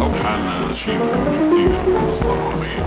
او حالنا شيء جديد نتصرف فيه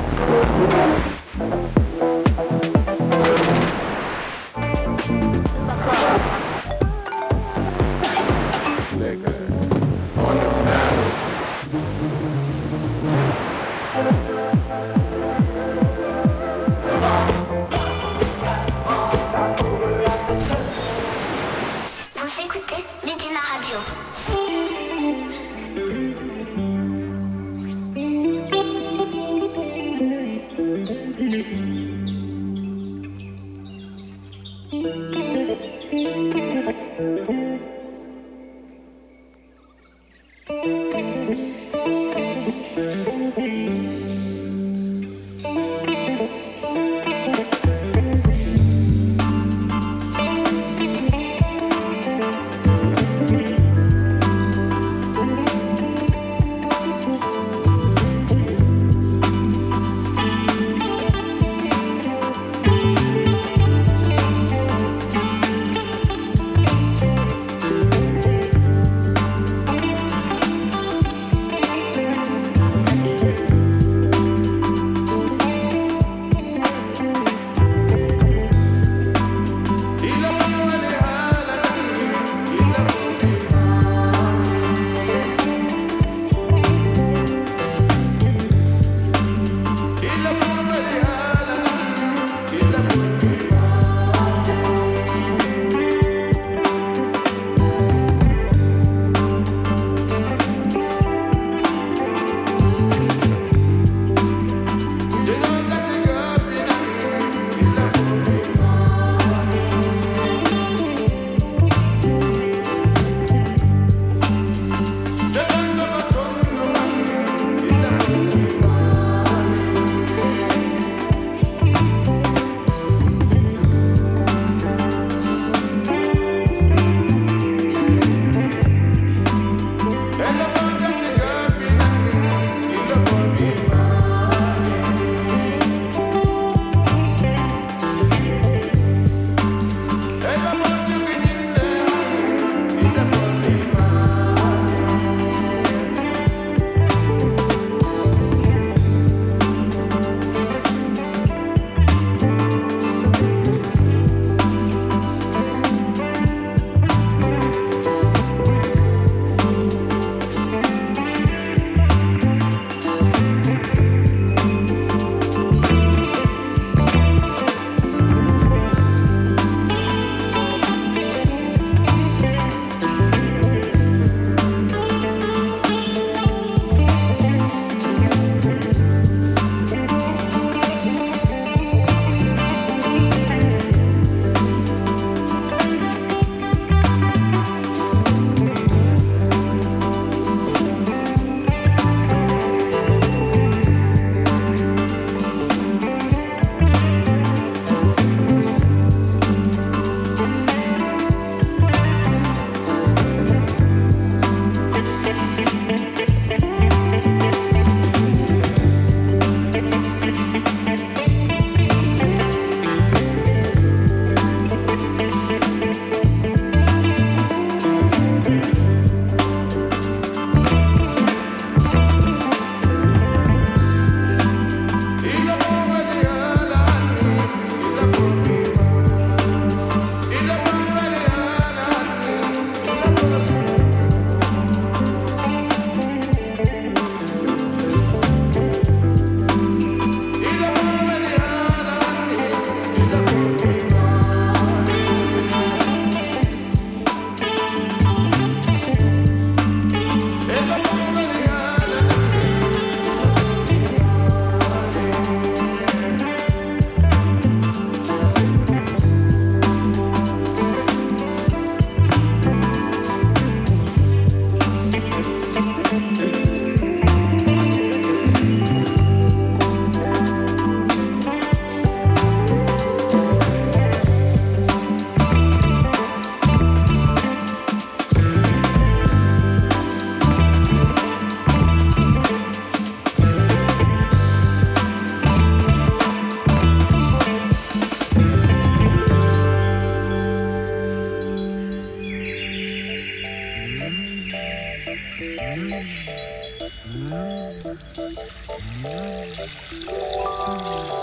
Mm-hmm.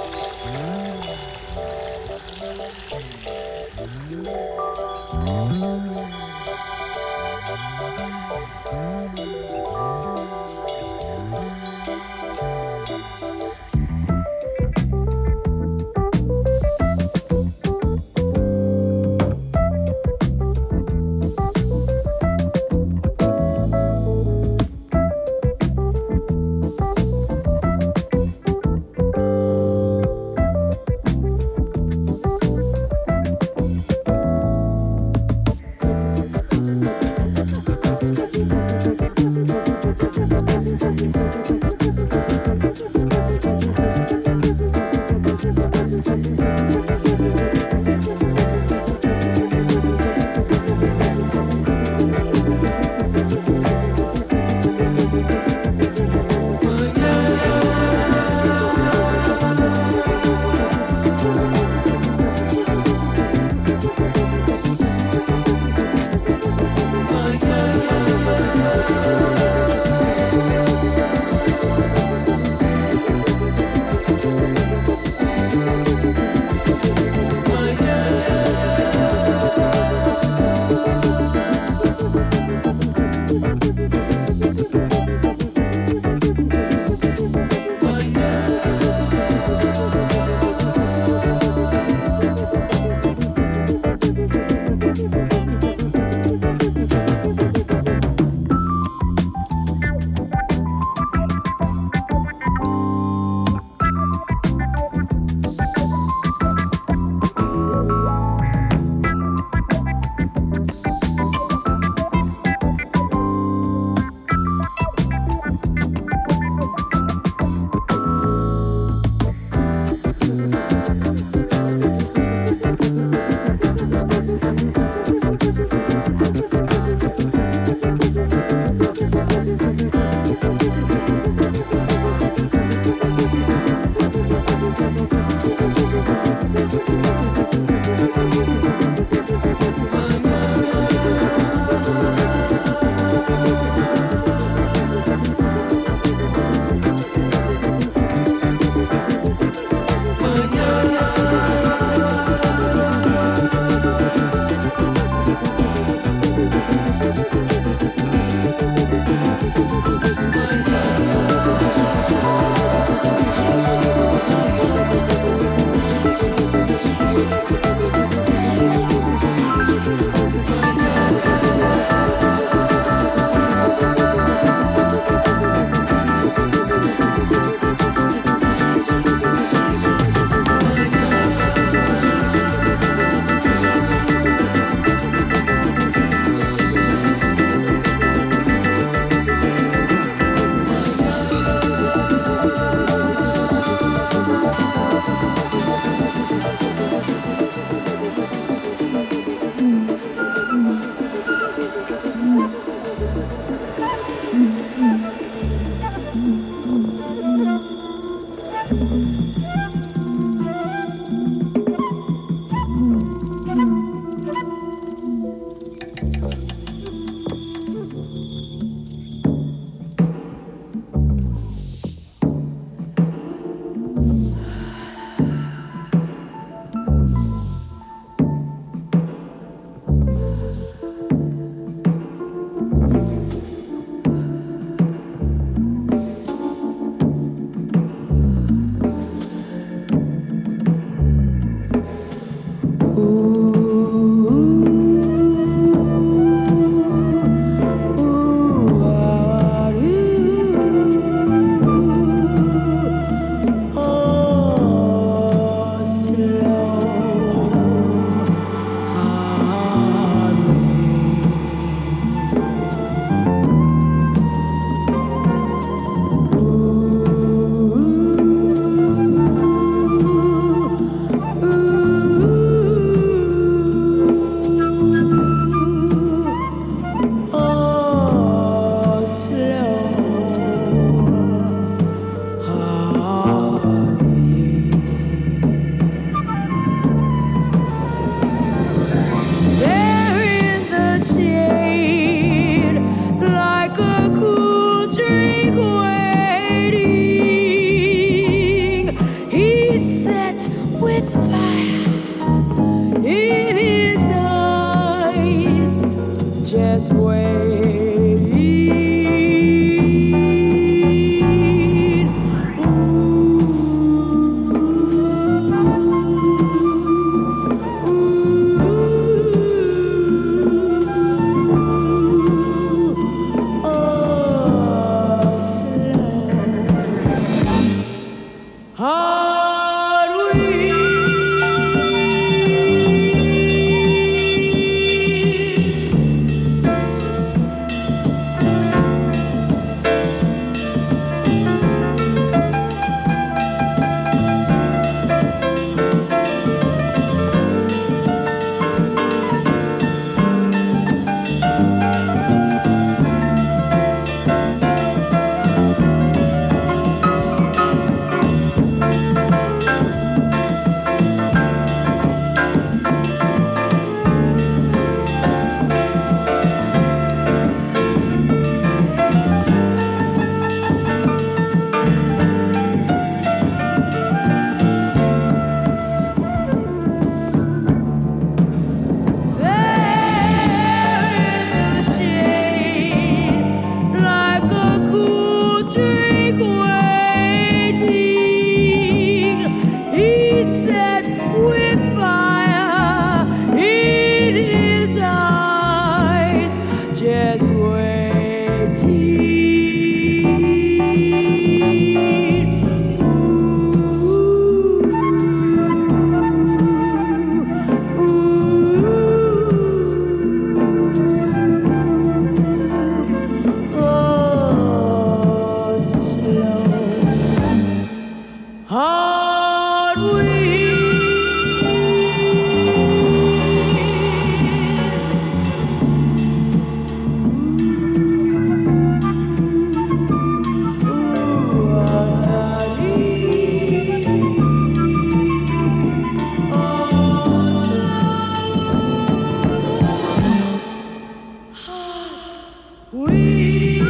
We.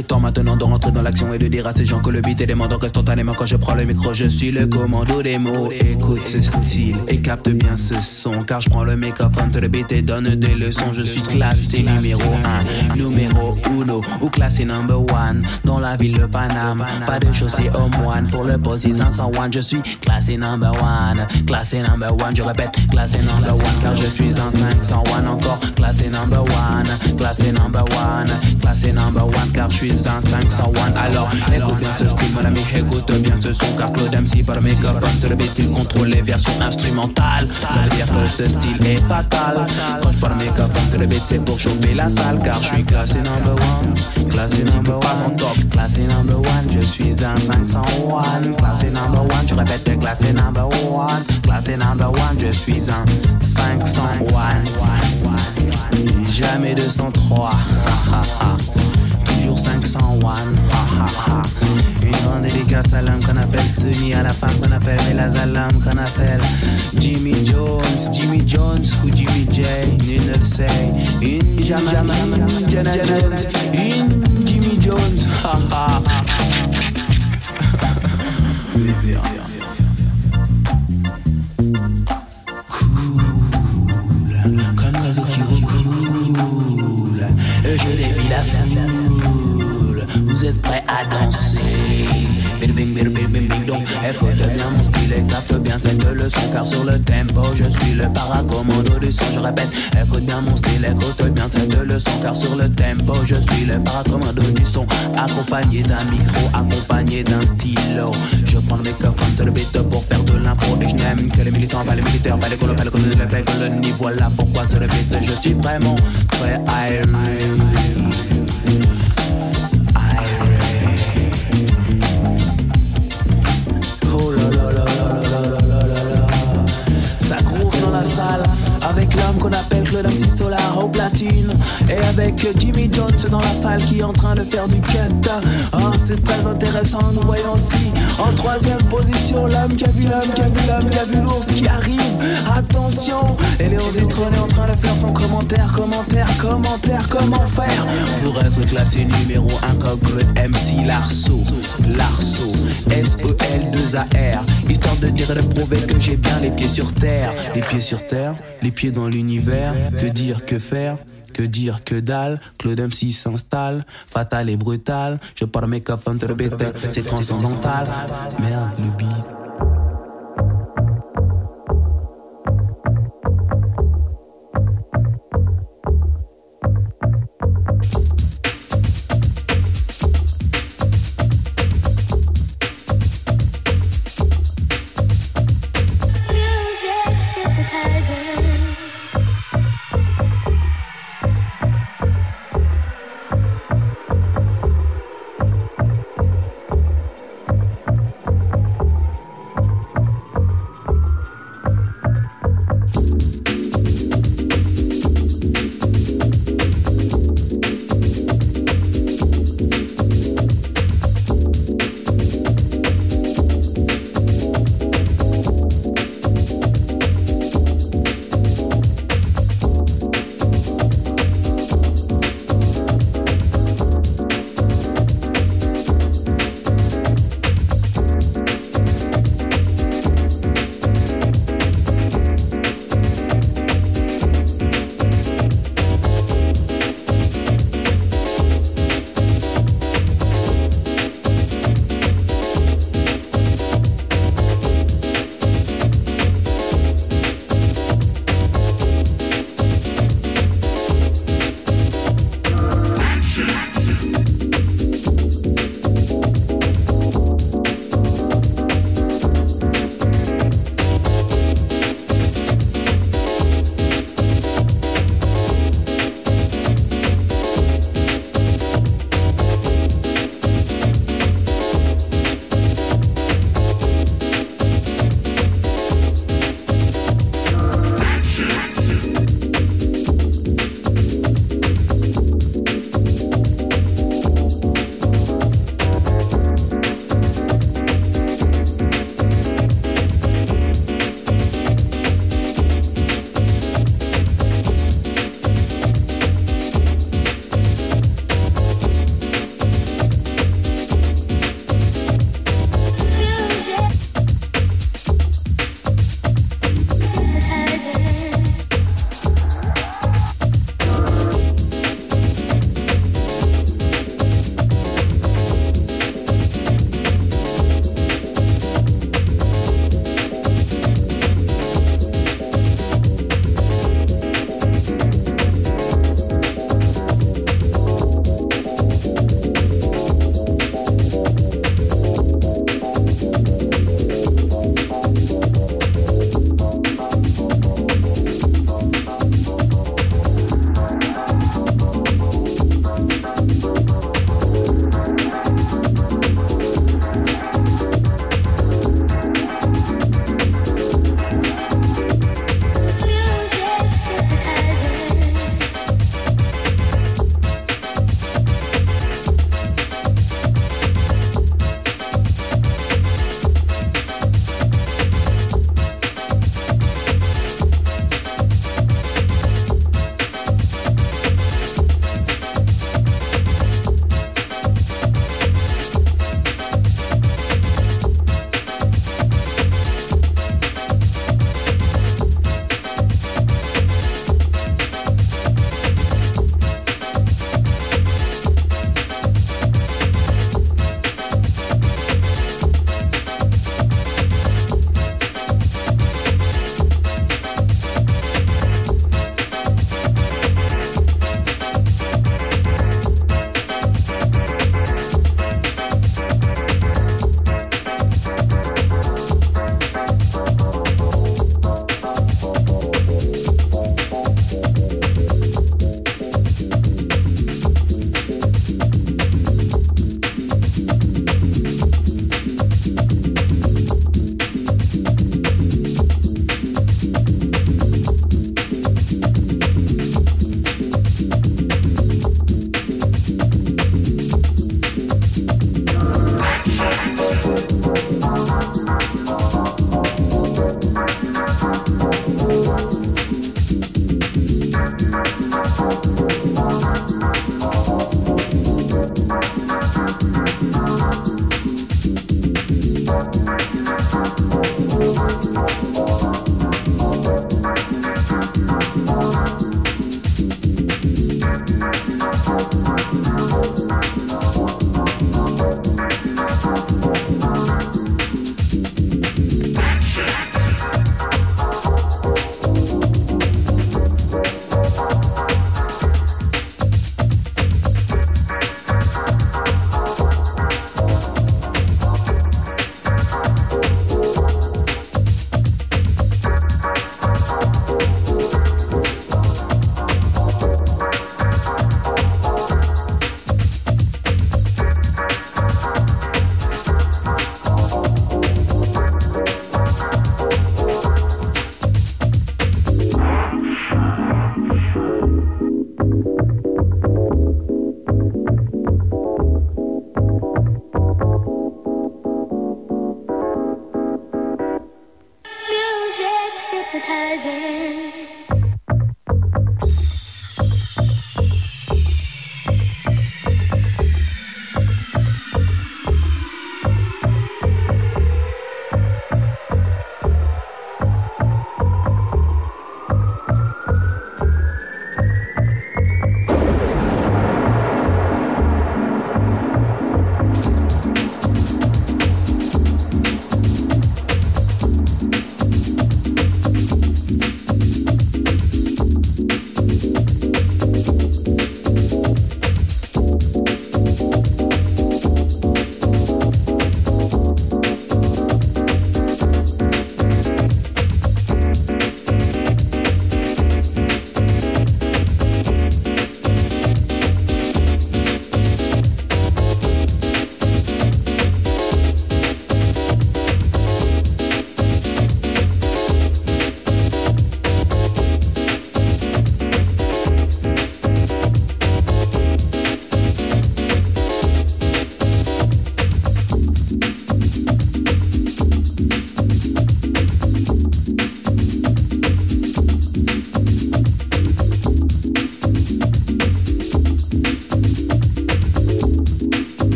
reggaetón maintenant de rentrer dans l'action et de dire à ces gens que le beat est demandant qu'instantanément quand je prends le micro, je suis le commando des mots. Écoute ce style et capte bien ce son, car je prends le microphone, te le beat et donne des leçons. Je suis classé numéro 1, numéro 1 ou classé number 1 dans la ville de Paname. Pas de chaussée au moine pour le posi 501. Je suis classé number 1, classé number one. Je répète, classé number 1 car je suis dans 501 encore. Classé number 1, classé number 1, classé number one car je suis alors écoute bien ce style mon ami écoute bien ce son car Claude MC par mes copains sur le beat il contrôle les versions instrumentales Ça veut dire que ce style est fatal Quand je parle mes copains sur le beat c'est pour chauffer la salle car je suis classé number one Classé number one en top Classé number one je suis un 501 Classé number one je répète classé number one Classé number one je suis un 501 Jamais 203 Toujours 501 Une grande dédicace à qu'on appelle Sunny À la femme qu'on appelle Melazalam Qu'on appelle Jimmy Jones Jimmy Jones ou Jimmy J Nul ne le sait. Une Jamie Janet Jones Une Jimmy Jones. Ha ha à danser? Bing bing bing bing bing bing écoute bien mon style et capte bien cette leçon car sur le tempo je suis le paracommando du son je répète écoute bien mon style écoute bien cette leçon car sur le tempo je suis le paracommando du son accompagné d'un micro accompagné d'un stylo je prends le microphone de le pour faire de l'impro et je n'aime que les militants pas les militaires pas les colos pas les colos les voilà pourquoi te le je suis vraiment très irate Et avec Jimmy Jones dans la salle qui est en train de faire du cut Oh c'est très intéressant Nous voyons aussi en troisième position L'homme qui a vu l'homme qui a vu l'homme qui a vu l'ours qui arrive. Attention Et Léon Zitron est en train de faire son commentaire Commentaire, commentaire, comment faire Pour être classé numéro 1 comme Claude MC Larceau? Larceau S-E-L-2-A-R Histoire de dire et de prouver que j'ai bien les pieds sur terre. Les pieds sur terre, les pieds dans l'univers. Que dire, que faire? Que dire, que dalle, Claude MC s'installe, fatal et brutal, je parle mes coffres de c'est transcendantal, merde le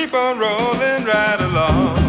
keep on rolling right along.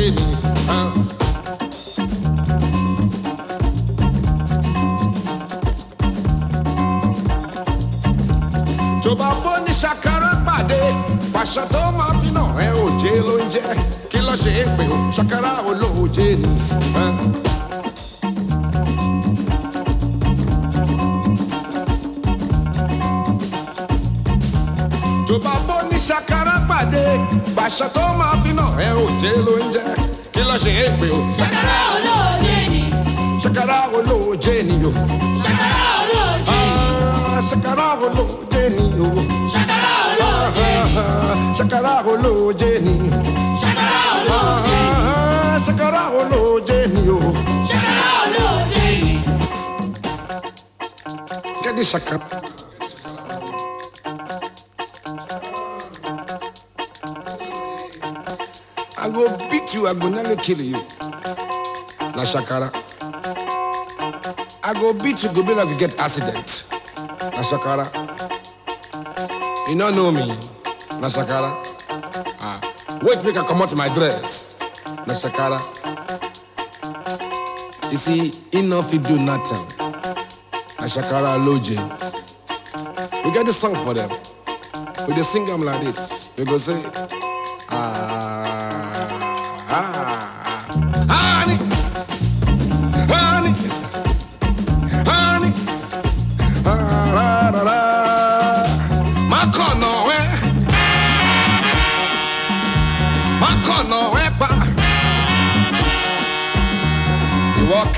Baby Shakara holo jeni ah, ah, ah, sakara holo jeni sakara holo jeni yo sakara holo jeni kadi shakara I go beat you, I go nearly kill you. La Shakara. I go beat you, go be like you get accident. La Shakara. You don't know me. Na shakara. Ah, wait make I come out my dress. Na shakara. You see, enough you do nothing. Na shakara. We get the song for them. We dey sing them like this. We go say,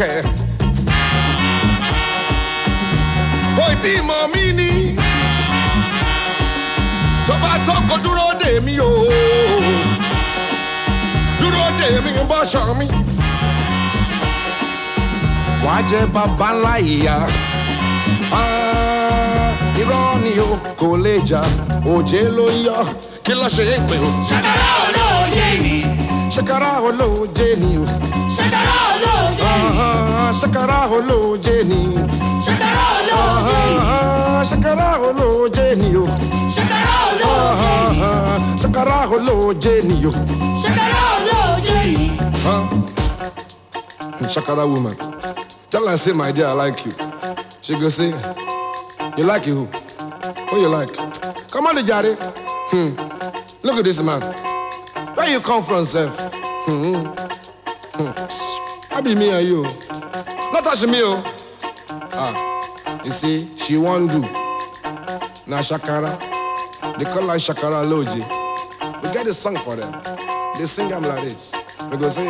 Kẹ̀. Ó tí mọ̀ mí ni tó bá tọkọ dúró dè mí o dúró dè mí bọ́ṣọ mi. wàá jẹ bàbá ńlá ìyá Ah, irọ́ ni o kò lè jà òjé ló ń yọ kí ló ṣe é pé o. Ṣàkàrà olóòjé ni. Ṣàkàrà olóòjé ni o Ṣàkàrà olóòjé ni. Ah, ṣàkàrà olóòjé ni Ṣàkàrà olóòjé ni. Ah, ṣàkàrà olóòjé ni o Ṣàkàrà olóòjé ni. Ah, olóòjé ni o. Ṣàkàrà olóòjé ni. Shakara woman. Tell her, say, my dear, I like you. She go say, you like you who? Who you like? Come on, Jare. Hmm. Look at this man. You come from, Seth? Hmm. Hmm. I be me and you. Not touch me, oh. Ah. You see, she won't do. Now Shakara. They call her Shakara Loji. We get a song for them. They sing them like this. We go say,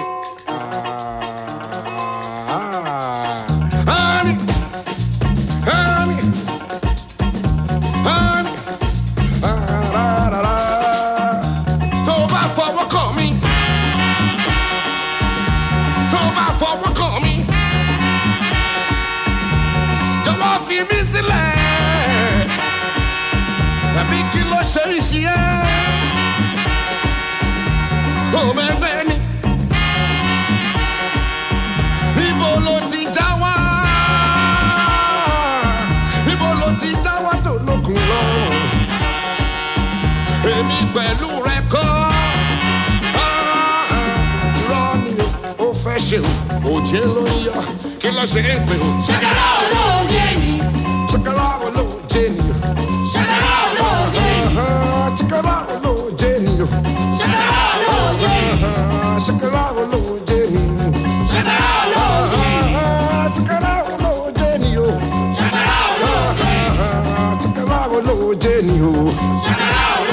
ṣe é ṣe é ọmọ ẹgbẹ́ ni. Níbo ló ti já wá? Níbo ló ti já wá tó lókun lọ́rùn? Èmi pẹ̀lú rẹ kọ́. Ah, Rọ́ ni o, fẹ́ ṣe òjé ló ń yọ, kí ló ṣe é pé o? Ṣàkàrà olóòjé ni. Ṣàkàrà wo ló jẹ́ ni o? Ṣàkàrà olóòjé ni. Ṣàkàrà wo ló jẹ́ ni o? Ṣàkàrà olóòjé genio. Check it out.